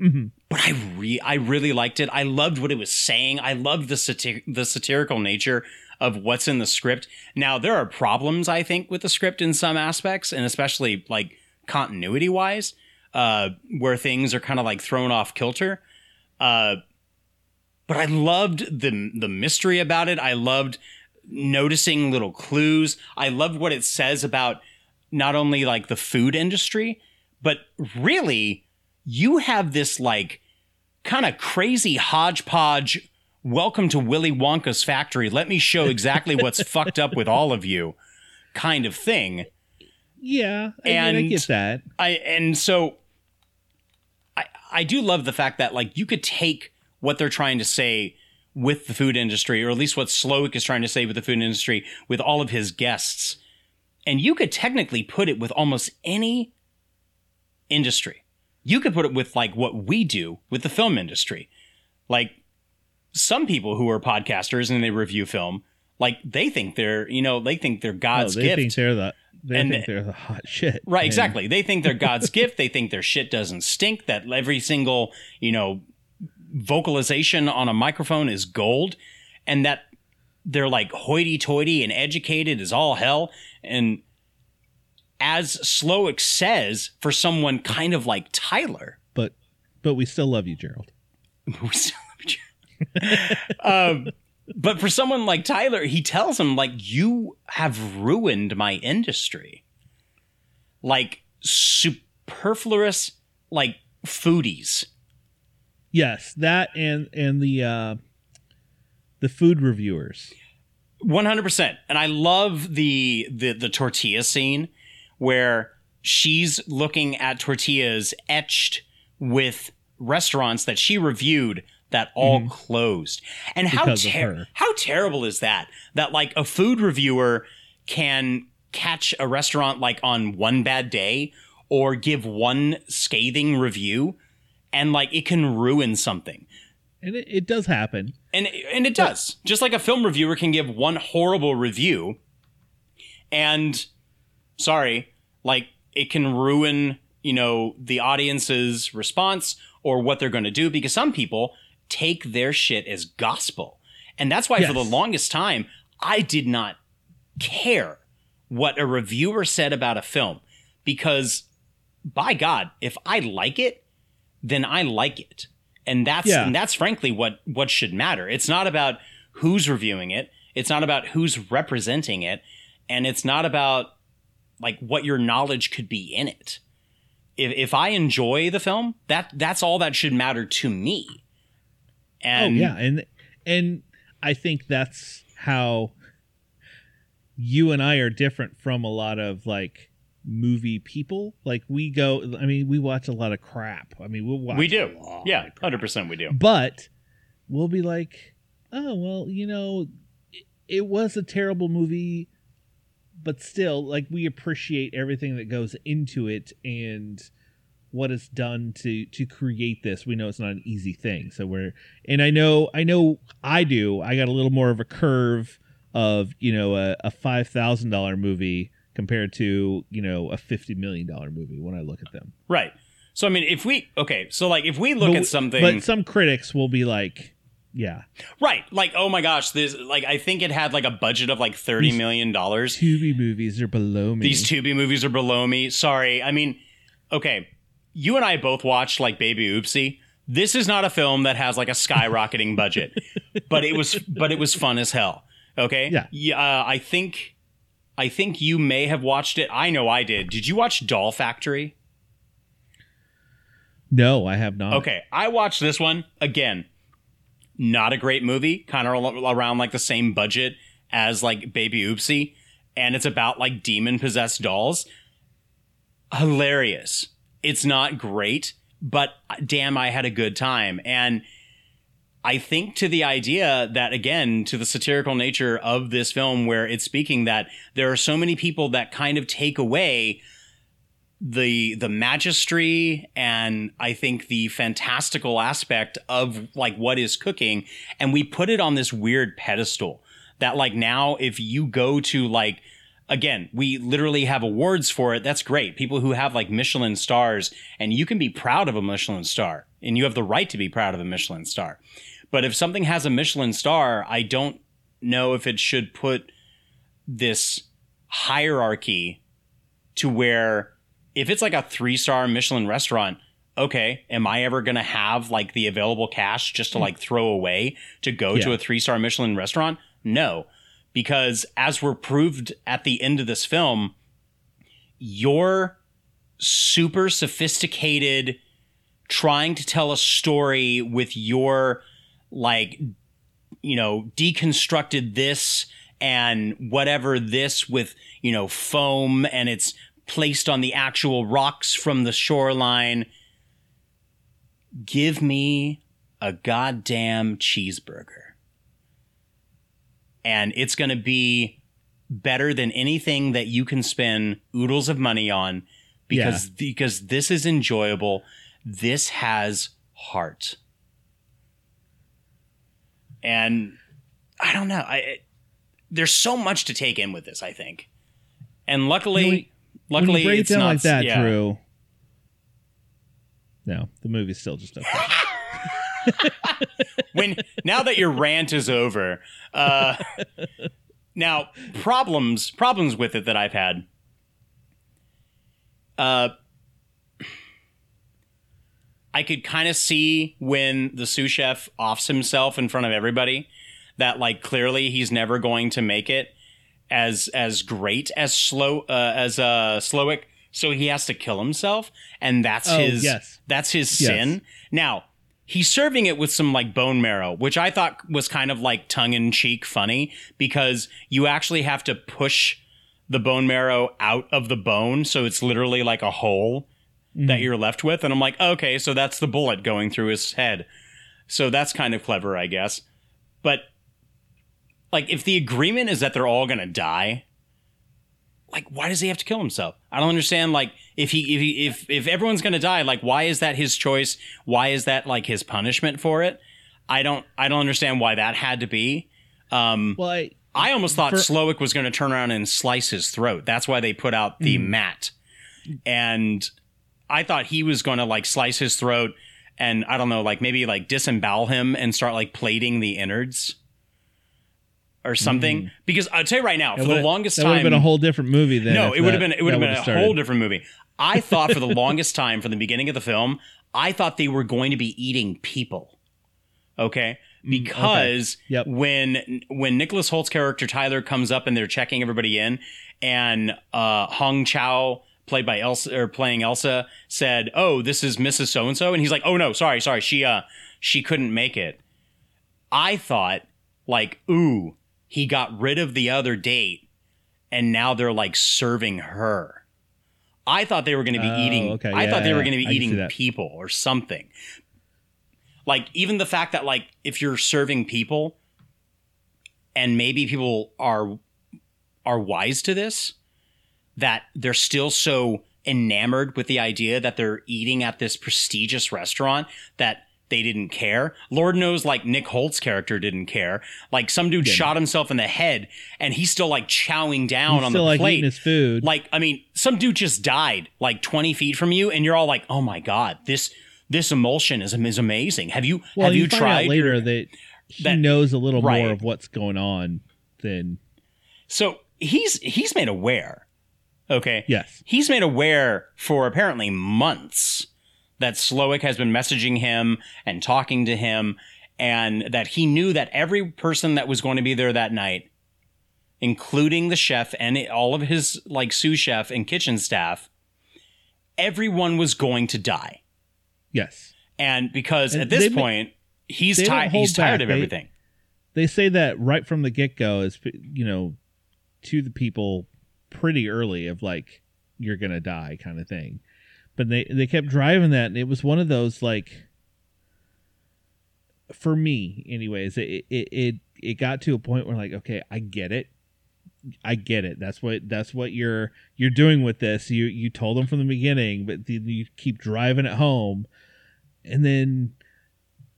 Mhm. But I re- I really liked it. I loved what it was saying. I loved the satir- the satirical nature of what's in the script. Now there are problems I think with the script in some aspects and especially like continuity wise uh where things are kind of like thrown off kilter. Uh but I loved the the mystery about it. I loved noticing little clues. I loved what it says about not only like the food industry, but really you have this like kind of crazy hodgepodge welcome to Willy Wonka's factory. Let me show exactly what's fucked up with all of you kind of thing. Yeah, I, mean, I And- get that. I and so I I do love the fact that like you could take what they're trying to say with the food industry, or at least what Slowik is trying to say with the food industry, with all of his guests, and you could technically put it with almost any industry. You could put it with like what we do with the film industry. Like some people who are podcasters and they review film, like they think they're, you know, they think they're God's oh, they gift. think they're the they And- think they're the hot shit. Right, And exactly. They think they're God's gift. They think their shit doesn't stink, that every single, you know, vocalization on a microphone is gold, and that they're like hoity toity and educated is all hell. And as Slowik says, for someone kind of like Tyler, But but we still love you, Gerald. we still love you. Um, but for someone like Tyler, he tells him like you have ruined my industry. Like superfluous like foodies. Yes, that and and the uh the food reviewers. One hundred percent. And I love the the the tortilla scene where she's looking at tortillas etched with restaurants that she reviewed that all mm-hmm. closed. And how Because ter- how terrible is that? That like a food reviewer can catch a restaurant like on one bad day or give one scathing review and like it can ruin something. And it, it does happen. And and it does. Just like a film reviewer can give one horrible review and sorry, like it can ruin, you know, the audience's response or what they're going to do because some people take their shit as gospel. And that's why for the longest time I did not care what a reviewer said about a film because by God, if I like it, then I like it. And that's Yeah. and that's frankly what what should matter. It's not about who's reviewing it. It's not about who's representing it, and it's not about like what your knowledge could be in it. If if I enjoy the film, that that's all that should matter to me. Oh, and oh yeah, and and I think that's how you and I are different from a lot of like movie people. Like we go, I mean, we watch a lot of crap. I mean, we'll watch we do. Yeah, hundred percent we do. but we'll be like, oh well, you know, it, it was a terrible movie, but still, like we appreciate everything that goes into it and what it's done to to create this. We know it's not an easy thing, so we're and I know I know I do. I got a little more of a curve of you know a, a five thousand dollar movie compared to you know a fifty million dollar movie when I look at them. Right. So I mean, if we okay, so like if we look But- at something, but some critics will be like, yeah, right? Like, oh my gosh, this like I think it had like a budget of like thirty million dollars. Tubi movies are below me. These Tubi movies are below me. Sorry. I mean, okay, you and I both watched like Baby Oopsie. This is not a film that has like a skyrocketing budget, but it was but it was fun as hell. Okay. Yeah. Yeah. Uh, I think I think you may have watched it. I know I did. Did you watch Doll Factory? No, I have not. Okay, I watched this one again. Not a great movie, kind of around like the same budget as like Baby Oopsie, and it's about like demon possessed dolls. Hilarious. It's not great, but damn, I had a good time. And I think to the idea that again, to the satirical nature of this film, where it's speaking that there are so many people that kind of take away the the magistry and I think the fantastical aspect of like what is cooking and we put it on this weird pedestal that like now if you go to like again we literally have awards for it. That's great. People who have like Michelin stars and you can be proud of a Michelin star and you have the right to be proud of a Michelin star. But if something has a Michelin star I don't know if it should put this hierarchy to where if it's like a three star Michelin restaurant, okay, am I ever going to have like the available cash just to hmm. like throw away to go to a three star Michelin restaurant? No, because as we're proved at the end of this film, your super sophisticated trying to tell a story with your like you know deconstructed this and whatever this with you know foam and it's placed on the actual rocks from the shoreline give me a goddamn cheeseburger and it's going to be better than anything that you can spend oodles of money on because because this is enjoyable this has heart and i don't know i it, there's so much to take in with this i think and luckily You know, when luckily it's it not like that, yeah. Drew. No, the movie's still just okay. when now that your rant is over uh now problems problems with it that i've had uh i could kind of see when the sous chef offs himself in front of everybody that like clearly he's never going to make it as as great as slow uh, as uh slowik so he has to kill himself and that's Oh, his yes. that's his Yes. sin now he's serving it with some like bone marrow, which I thought was kind of like tongue in cheek funny because you actually have to push the bone marrow out of the bone. So it's literally like a hole that mm-hmm. you're left with. And I'm like, okay, so that's the bullet going through his head. So that's kind of clever, I guess. But like, if the agreement is that they're all going to die, like why does he have to kill himself i don't understand like if he if he, if if everyone's gonna die like why is that his choice why is that like his punishment for it i don't i don't understand why that had to be um Well, I, i almost thought for- slowik was gonna turn around and slice his throat that's why they put out the Mm. mat and i thought he was gonna like slice his throat and i don't know like maybe like disembowel him and start like plating the innards or something because i'll tell you right now it for the longest that time would have been a whole different movie then. no, it would have been it would have been a started. whole different movie. I thought for the longest time, from the beginning of the film, I thought they were going to be eating people. Okay, because Yep. when when Nicholas Hoult's character Tyler comes up and they're checking everybody in, and uh, Hong Chau, played by Elsa or playing Elsa, said, "Oh, this is Mrs. So and So," and he's like, "Oh no, sorry, sorry, she uh she couldn't make it." I thought like, ooh, he got rid of the other date and now they're like serving her. I thought they were going to be Oh, eating. okay, I yeah, thought they were going to be see eating people or something. Like even the fact that like if you're serving people, and maybe people are are wise to this, that they're still so enamored with the idea that they're eating at this prestigious restaurant that they didn't care. Lord knows, like Nick Hoult's character didn't care. Like some dude shot himself in the head, and he's still like chowing down He's on still the like plate. eating his food. Like, I mean, some dude just died like 20 feet from you, and you're all like, "Oh my god, this this emulsion is is amazing." Have you well, have you, find tried out later your- that he that- knows a little right. more of what's going on than So he's he's made aware. Okay. yes. He's made aware for apparently months that Slowik has been messaging him and talking to him, and that he knew that every person that was going to be there that night, including the chef and all of his like sous chef and kitchen staff, everyone was going to die. Yes. And because And at this point, he's tired. He's tired back. of They- everything. They say that right from the get go is you know to the people pretty early of like you're gonna die kind of thing. But they they kept driving that and it was one of those like for me anyways it it it, it got to a point where like okay I get it. I get it. That's what that's what you're you're doing with this. You you told them from the beginning but you keep driving it home. And then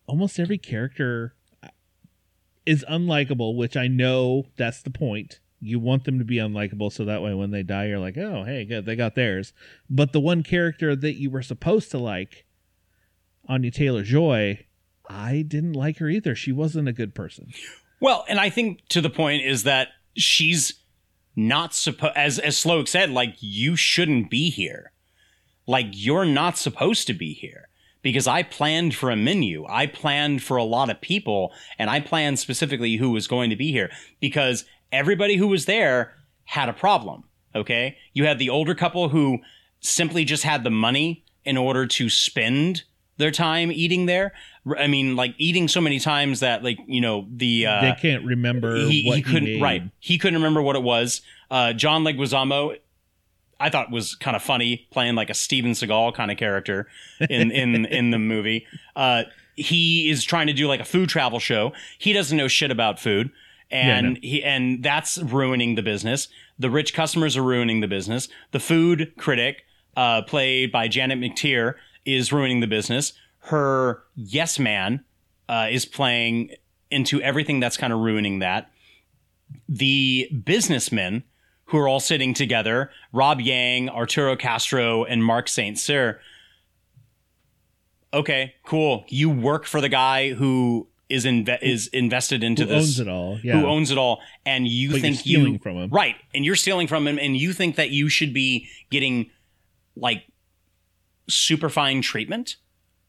almost every character uh, is unlikable, which I know that's the point. You want them to be unlikable so that way when they die, you're like, oh, hey, good, they got theirs. But the one character that you were supposed to like, Anya Taylor Joy, I didn't like her either. She wasn't a good person. Well, and I think to the point is that she's not supposed, as as Slowik said, like you shouldn't be here. Like you're not supposed to be here because I planned for a menu. I planned for a lot of people, and I planned specifically who was going to be here because everybody who was there had a problem. Okay, you had the older couple who simply just had the money in order to spend their time eating there. I mean, like eating so many times that, like, you know, the uh, they can't remember he, what he couldn't made. right he couldn't remember what it was uh john leguizamo i thought was kind of funny playing like a steven seagal kind of character in in in the movie uh he is trying to do like a food travel show he doesn't know shit about food and no. he and that's ruining the business the rich customers are ruining the business the food critic uh played by janet mcteer is ruining the business her yes man uh, is playing into everything that's kind of ruining that the businessmen who are all sitting together Rob Yang, Arturo Castro, and Mark St. Cyr. Okay, cool. You work for the guy who is inve- is invested into Who this owns it all? Yeah. who owns it all and you But you're think stealing you from him. right and you're stealing from him and you think that you should be getting like super fine treatment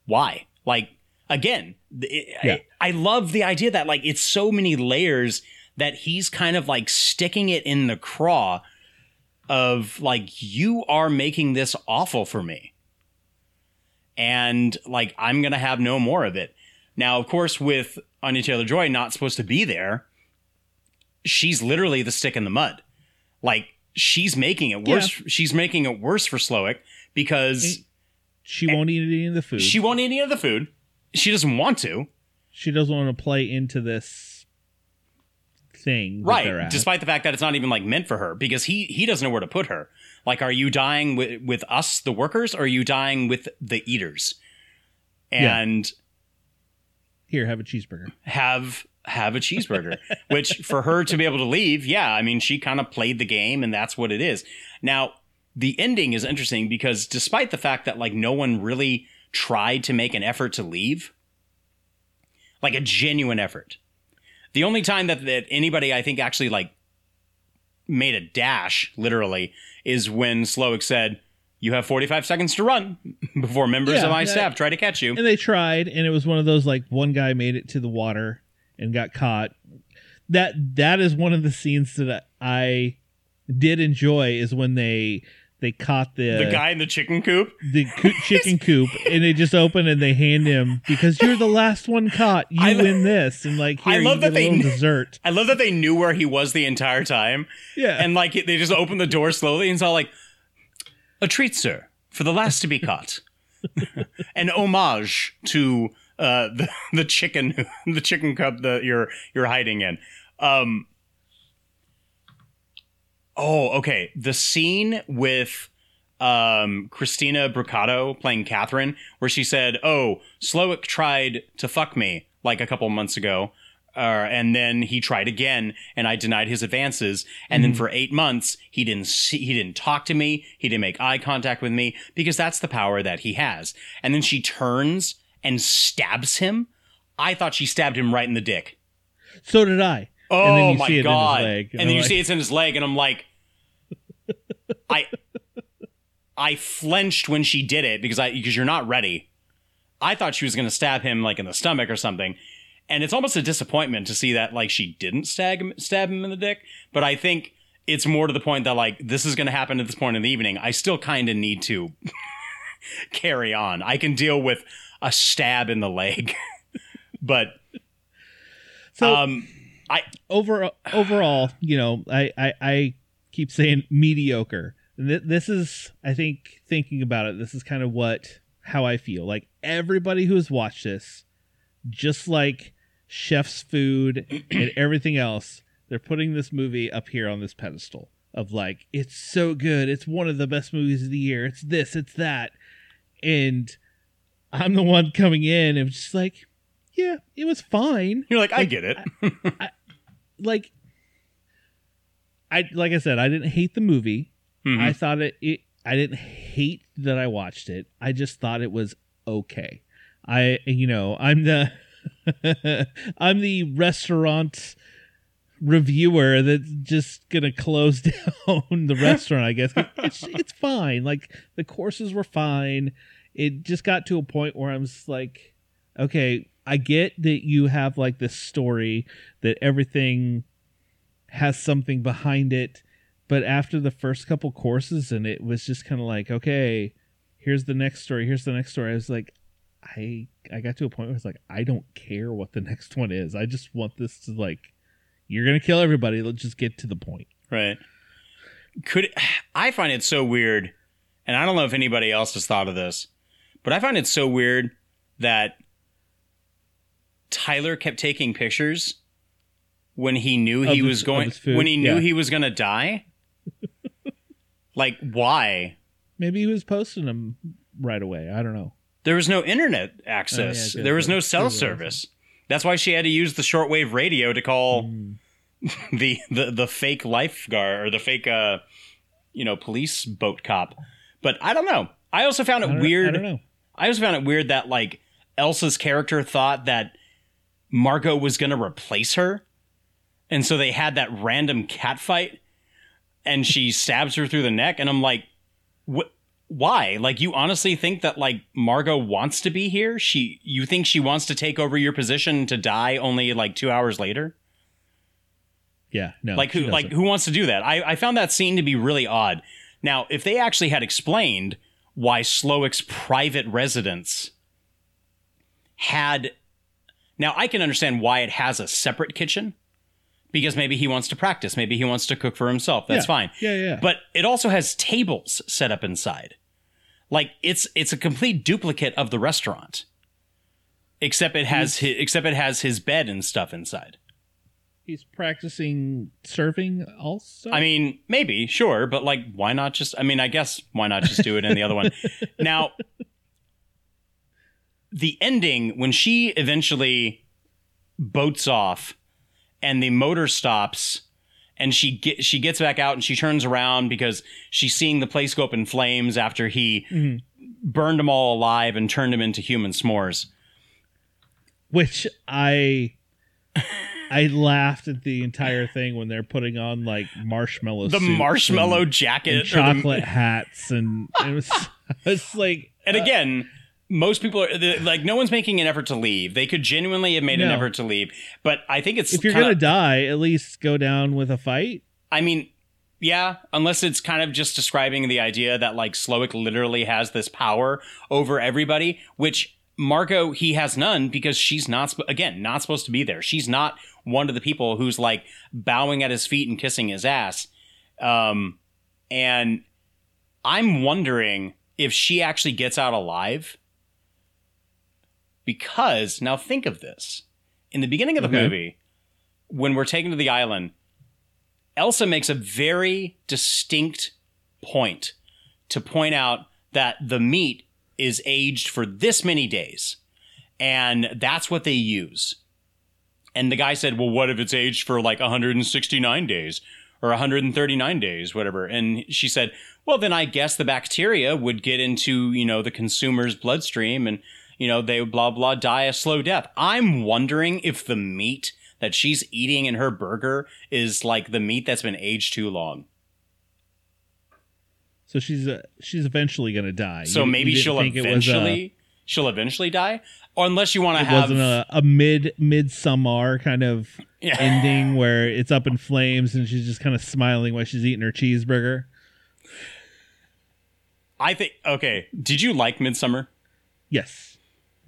why like again th- Yeah. I, I love the idea that like it's so many layers that he's kind of like sticking it in the craw of like you are making this awful for me and like I'm gonna have no more of it. Now, of course, with Anya Taylor Joy not supposed to be there, she's literally the stick in the mud. Like she's making it worse. She's making it worse for Slowik because She won't eat any of the food. she won't eat any of the food. She doesn't want to. she doesn't want to play into this thing. right despite the fact that it's not even like meant for her because he he doesn't know where to put her like are you dying with with us the workers or are you dying with the eaters Yeah. Here, have a cheeseburger. have have a cheeseburger which for her to be able to leave yeah i mean she kind of played the game and that's what it is now the ending is interesting because despite the fact that like no one really tried to make an effort to leave like a genuine effort the only time that, that anybody i think actually like made a dash literally is when slowik said you have 45 seconds to run before members Yeah, of my staff try to catch you And they tried, and it was one of those like one guy made it to the water and got caught. That that is one of the scenes that I did enjoy is when they they caught the the guy in the chicken coop the coo- chicken coop and they just open and they hand him because you're the last one caught. You I win this and like here I love that they- dessert. I love that they knew where he was the entire time. Yeah. And like they just opened the door slowly and all like, a treat, sir, for the last to be caught. An homage to uh, the, the chicken, the chicken cup that you're you're hiding in. Um, oh, okay. The scene with um, Christina Brucato playing Catherine, where she said, "Oh, Slowik tried to fuck me like a couple months ago." Uh, and then he tried again, and I denied his advances. And then for eight months, he didn't see, he didn't talk to me, he didn't make eye contact with me because that's the power that he has. And then she turns and stabs him. I thought she stabbed him right in the dick. So did I. Oh and then you my see it god! leg. And I'm then you like, see it's in his leg, and I'm like, I, I flinched when she did it because I because you're not ready. I thought she was going to stab him like in the stomach or something, and it's almost a disappointment to see that like she didn't stab him, stab him in the dick. But I think it's more to the point that like this is going to happen at this point in the evening. I still kind of need to carry on. I can deal with a stab in the leg, but So um, I over overall, you know, I I, I keep saying mediocre. Th- This is, I think, thinking about it. This is kind of what how I feel. Like everybody who has watched this, just like Chef's Food and everything else, they're putting this movie up here on this pedestal of like it's so good. It's one of the best movies of the year. It's this. It's that. And I'm the one coming in and just like, yeah, it was fine you're like I get it. like I like I said, I didn't hate the movie. Mhm. I thought it, it I didn't hate that I watched it. I just thought it was okay. I you know, I'm the I'm the restaurant reviewer that's just gonna close down the restaurant, I guess. It's it's fine. Like the courses were fine. It just got to a point where I'm just like, okay, I get that you have like this story that everything has something behind it, but after the first couple courses and it was just kind of like, okay, here's the next story, here's the next story. I was like, I I got to a point where it's like, I don't care what the next one is. I just want this to like, you're gonna kill everybody. Let's just get to the point. Right. Could I find it so weird, and I don't know if anybody else has thought of this, but I find it so weird that Tyler kept taking pictures when he knew he Of was his- going when he knew yeah. he was going to die. like why? Maybe he was posting them right away. I don't know. There was no internet access. good, there was no cell service. That's why she had to use the shortwave radio to call Mm. the, the the fake lifeguard or the fake uh you know police boat cop. But I don't know. I also found it I weird. I don't know. I also found it weird that like Elsa's character thought that Margot was going to replace her. And so they had that random cat fight and she stabs her through the neck and I'm like what why? Like you honestly think that like Margot wants to be here? She you think she wants to take over your position to die only like 2 hours later? Yeah, no. like who like who wants to do that? I I found that scene to be really odd. Now, if they actually had explained why Slowik's private residence had. Now, I can understand why it has a separate kitchen because maybe he wants to practice. Maybe he wants to cook for himself. That's Yeah. fine. Yeah, yeah. But it also has tables set up inside. Like it's it's a complete duplicate of the restaurant. Except it has his, except it has his bed and stuff inside. He's practicing surfing also. I mean, maybe, sure, but like why not just I mean, I guess why not just do it in the other one. Now the ending when she eventually boats off and the motor stops and she get she gets back out and she turns around because she's seeing the place go up in flames after he mm-hmm. burned them all alive and turned them into human s'mores. which I I laughed at the entire thing when they're putting on like marshmallow The marshmallow jacket and or the- chocolate hats and it was it's like And uh, again, most people are the- like, no one's making an effort to leave. They could genuinely have made an effort to leave, but I think it's if you're kinda- gonna die, at least go down with a fight. I mean, yeah, unless it's kind of just describing the idea that like Slowik literally has this power over everybody, which Margot he has none because she's not again not supposed to be there. She's not one of the people who's like bowing at his feet and kissing his ass. Um, and I'm wondering if she actually gets out alive. Because now think of this. In the beginning of the Okay. movie, when we're taken to the island, Elsa makes a very distinct point to point out that the meat is aged for this many days. And that's what they use. And the guy said, Well, what if it's aged for like 169 days or 139 days, whatever? And she said, Well, then I guess the bacteria would get into, you know, the consumer's bloodstream and, you know, they would blah, blah, die a slow death. I'm wondering if the meat that she's eating in her burger is like the meat that's been aged too long. So she's uh, she's eventually gonna die. So You- you maybe didn't she'll was a- eventually she'll eventually die, or unless you want to have wasn't a, a mid midsommar kind of Yeah. ending where it's up in flames and she's just kind of smiling while she's eating her cheeseburger. I think okay. Did you like Midsommar? Yes,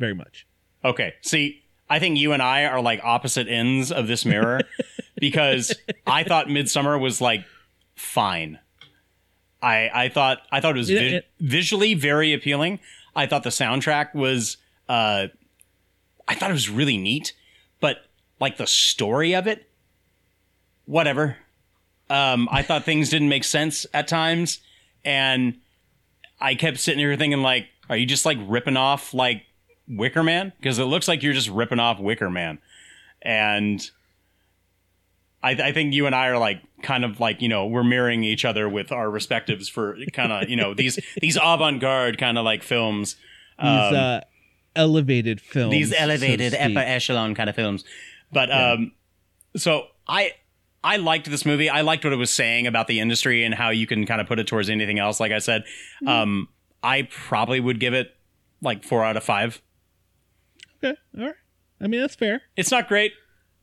very much. Okay. See, I think you and I are like opposite ends of this mirror because I thought Midsommar was like fine. I I thought I thought it was vi- it- visually very appealing. I thought the soundtrack was uh I thought it was really neat, but like the story of it whatever. Um I thought things didn't make sense at times and I kept sitting here thinking like are you just like ripping off like Wicker Man? Because it looks like you're just ripping off Wicker Man. And I, I think you and I are like kind of like, you know, we're mirroring each other with our respectives for kind of, you know, these these avant-garde kind of like films. These Um, uh, elevated films. these elevated speak. upper echelon kind of films. But um so I I liked this movie. I liked what it was saying about the industry and how you can kind of put it towards anything else. Like I said, Mm-hmm. um, I probably would give it like four out of five. Okay, all right. I mean that's fair. It's not great,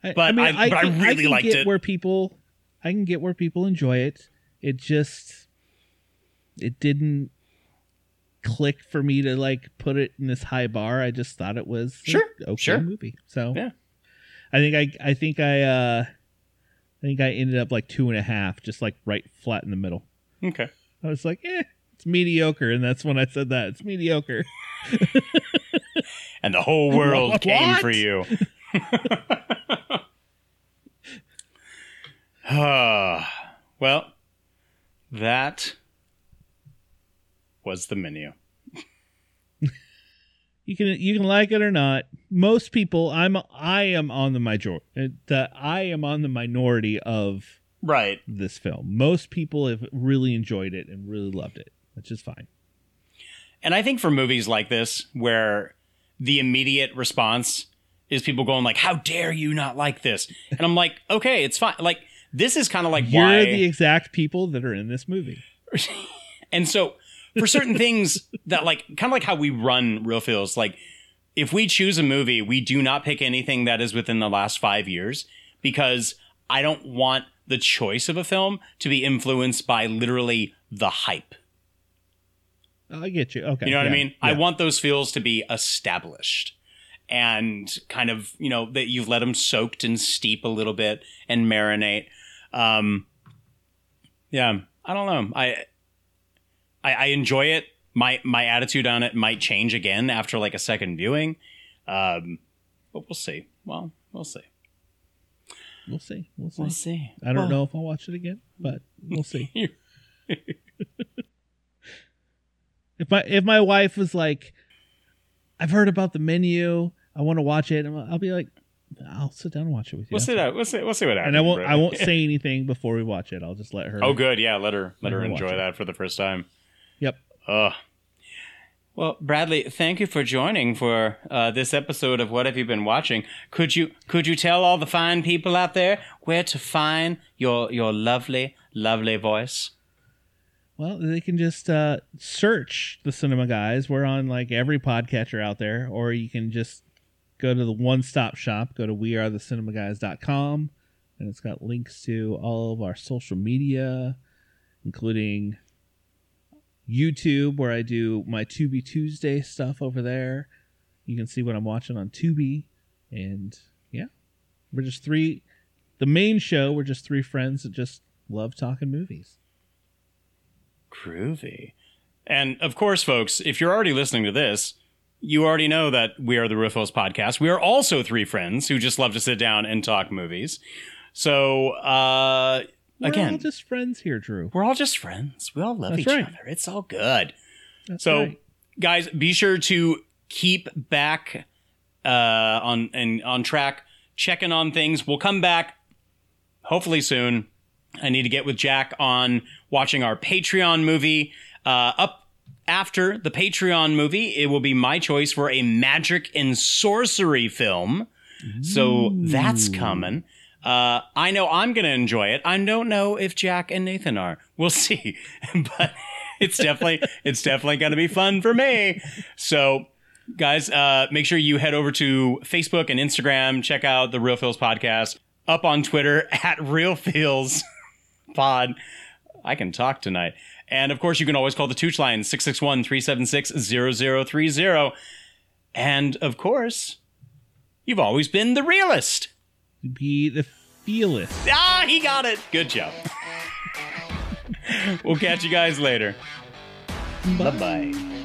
I, But mean, I- but I can- really can liked get it. Where people, I can get where people enjoy it. It just, it didn't click for me to like put it in this high bar. I just thought it was a Sure, okay sure. movie. So Yeah. I think I, I think I, uh I think I ended up like two and a half, just like right flat in the middle. Okay. I was like, eh, it's mediocre, and that's when I said that it's mediocre. The whole world What? came for you. Well, that was the menu. You can you can like it or not. Most people, I'm I am on the major uh, that I am on the minority of Right. this film. Most people have really enjoyed it and really loved it, which is fine. And I think for movies like this, where the immediate response is people going like, "How dare you not like this?" And I'm like, "Okay, it's fine." Like this is kind of like You're why. the exact people that are in this movie. and so for certain things that like kind of like how we run real feels like if we choose a movie we do not pick anything that is within the last five years because i don't want the choice of a film to be influenced by literally the hype I get you. Okay. You know what I yeah, mean? I want those feels to be established and kind of, you know, that you've let them soaked and steep a little bit and marinate. Um, yeah, I don't know. I, I, I enjoy it. My, my attitude on it might change again after like a second viewing. Um, but we'll see. Well, we'll see. We'll see. We'll see. We'll see. I don't Well- know if I'll watch it again, but we'll see. if my if my wife was like, I've heard about the menu, I want to watch it, and I'll be like, I'll sit down and watch it with you. We'll see that. We'll see. We'll see what happens. and I won't Brett. I won't say anything before we watch it. I'll just let her. Oh, good. Yeah, let her let Let her her watch enjoy it. that for the first time. Yep. Ugh. Well, Bradley, thank you for joining for uh, this episode of What Have You Been Watching. Could you could you tell all the fine people out there where to find your your lovely lovely voice? Well, they can just uh, search the Cinema Guys. We're on like every podcatcher out there, or you can just go to the one stop shop. Go to wearethecinemaguys.com, and it's got links to all of our social media, including YouTube, where I do my Tubi Tuesday stuff over there. You can see what I'm watching on Tubi, and yeah, we're just three. The main show, we're just three friends that just love talking movies. Groovy. And of course, folks, if you're already listening to this, you already know that we are the Real Feels podcast. We are also three friends who just love to sit down and talk movies. So, uh, We're again, all just friends here, Drew. we're all just friends. We all love That's each right. other. It's all good. That's so, right. guys, be sure to keep back uh, on and on track, checking on things. We'll come back hopefully soon. I need to get with Jack on watching our Patreon movie. Uh, up after the Patreon movie, it will be my choice for a magic and sorcery film. So that's coming. Uh, I know I'm going to enjoy it. I don't know if Jack and Nathan are. We'll see. but it's definitely it's definitely going to be fun for me. So guys, uh, make sure you head over to Facebook and Instagram. Check out the Real Feels podcast. Up on Twitter at Real Feels Pod. I can talk tonight. And of course, you can always call the Tooch line 661 376 0030. And of course, you've always been the realist. Be the feelist. Ah, he got it. Good job. we'll catch you guys later. Bye bye.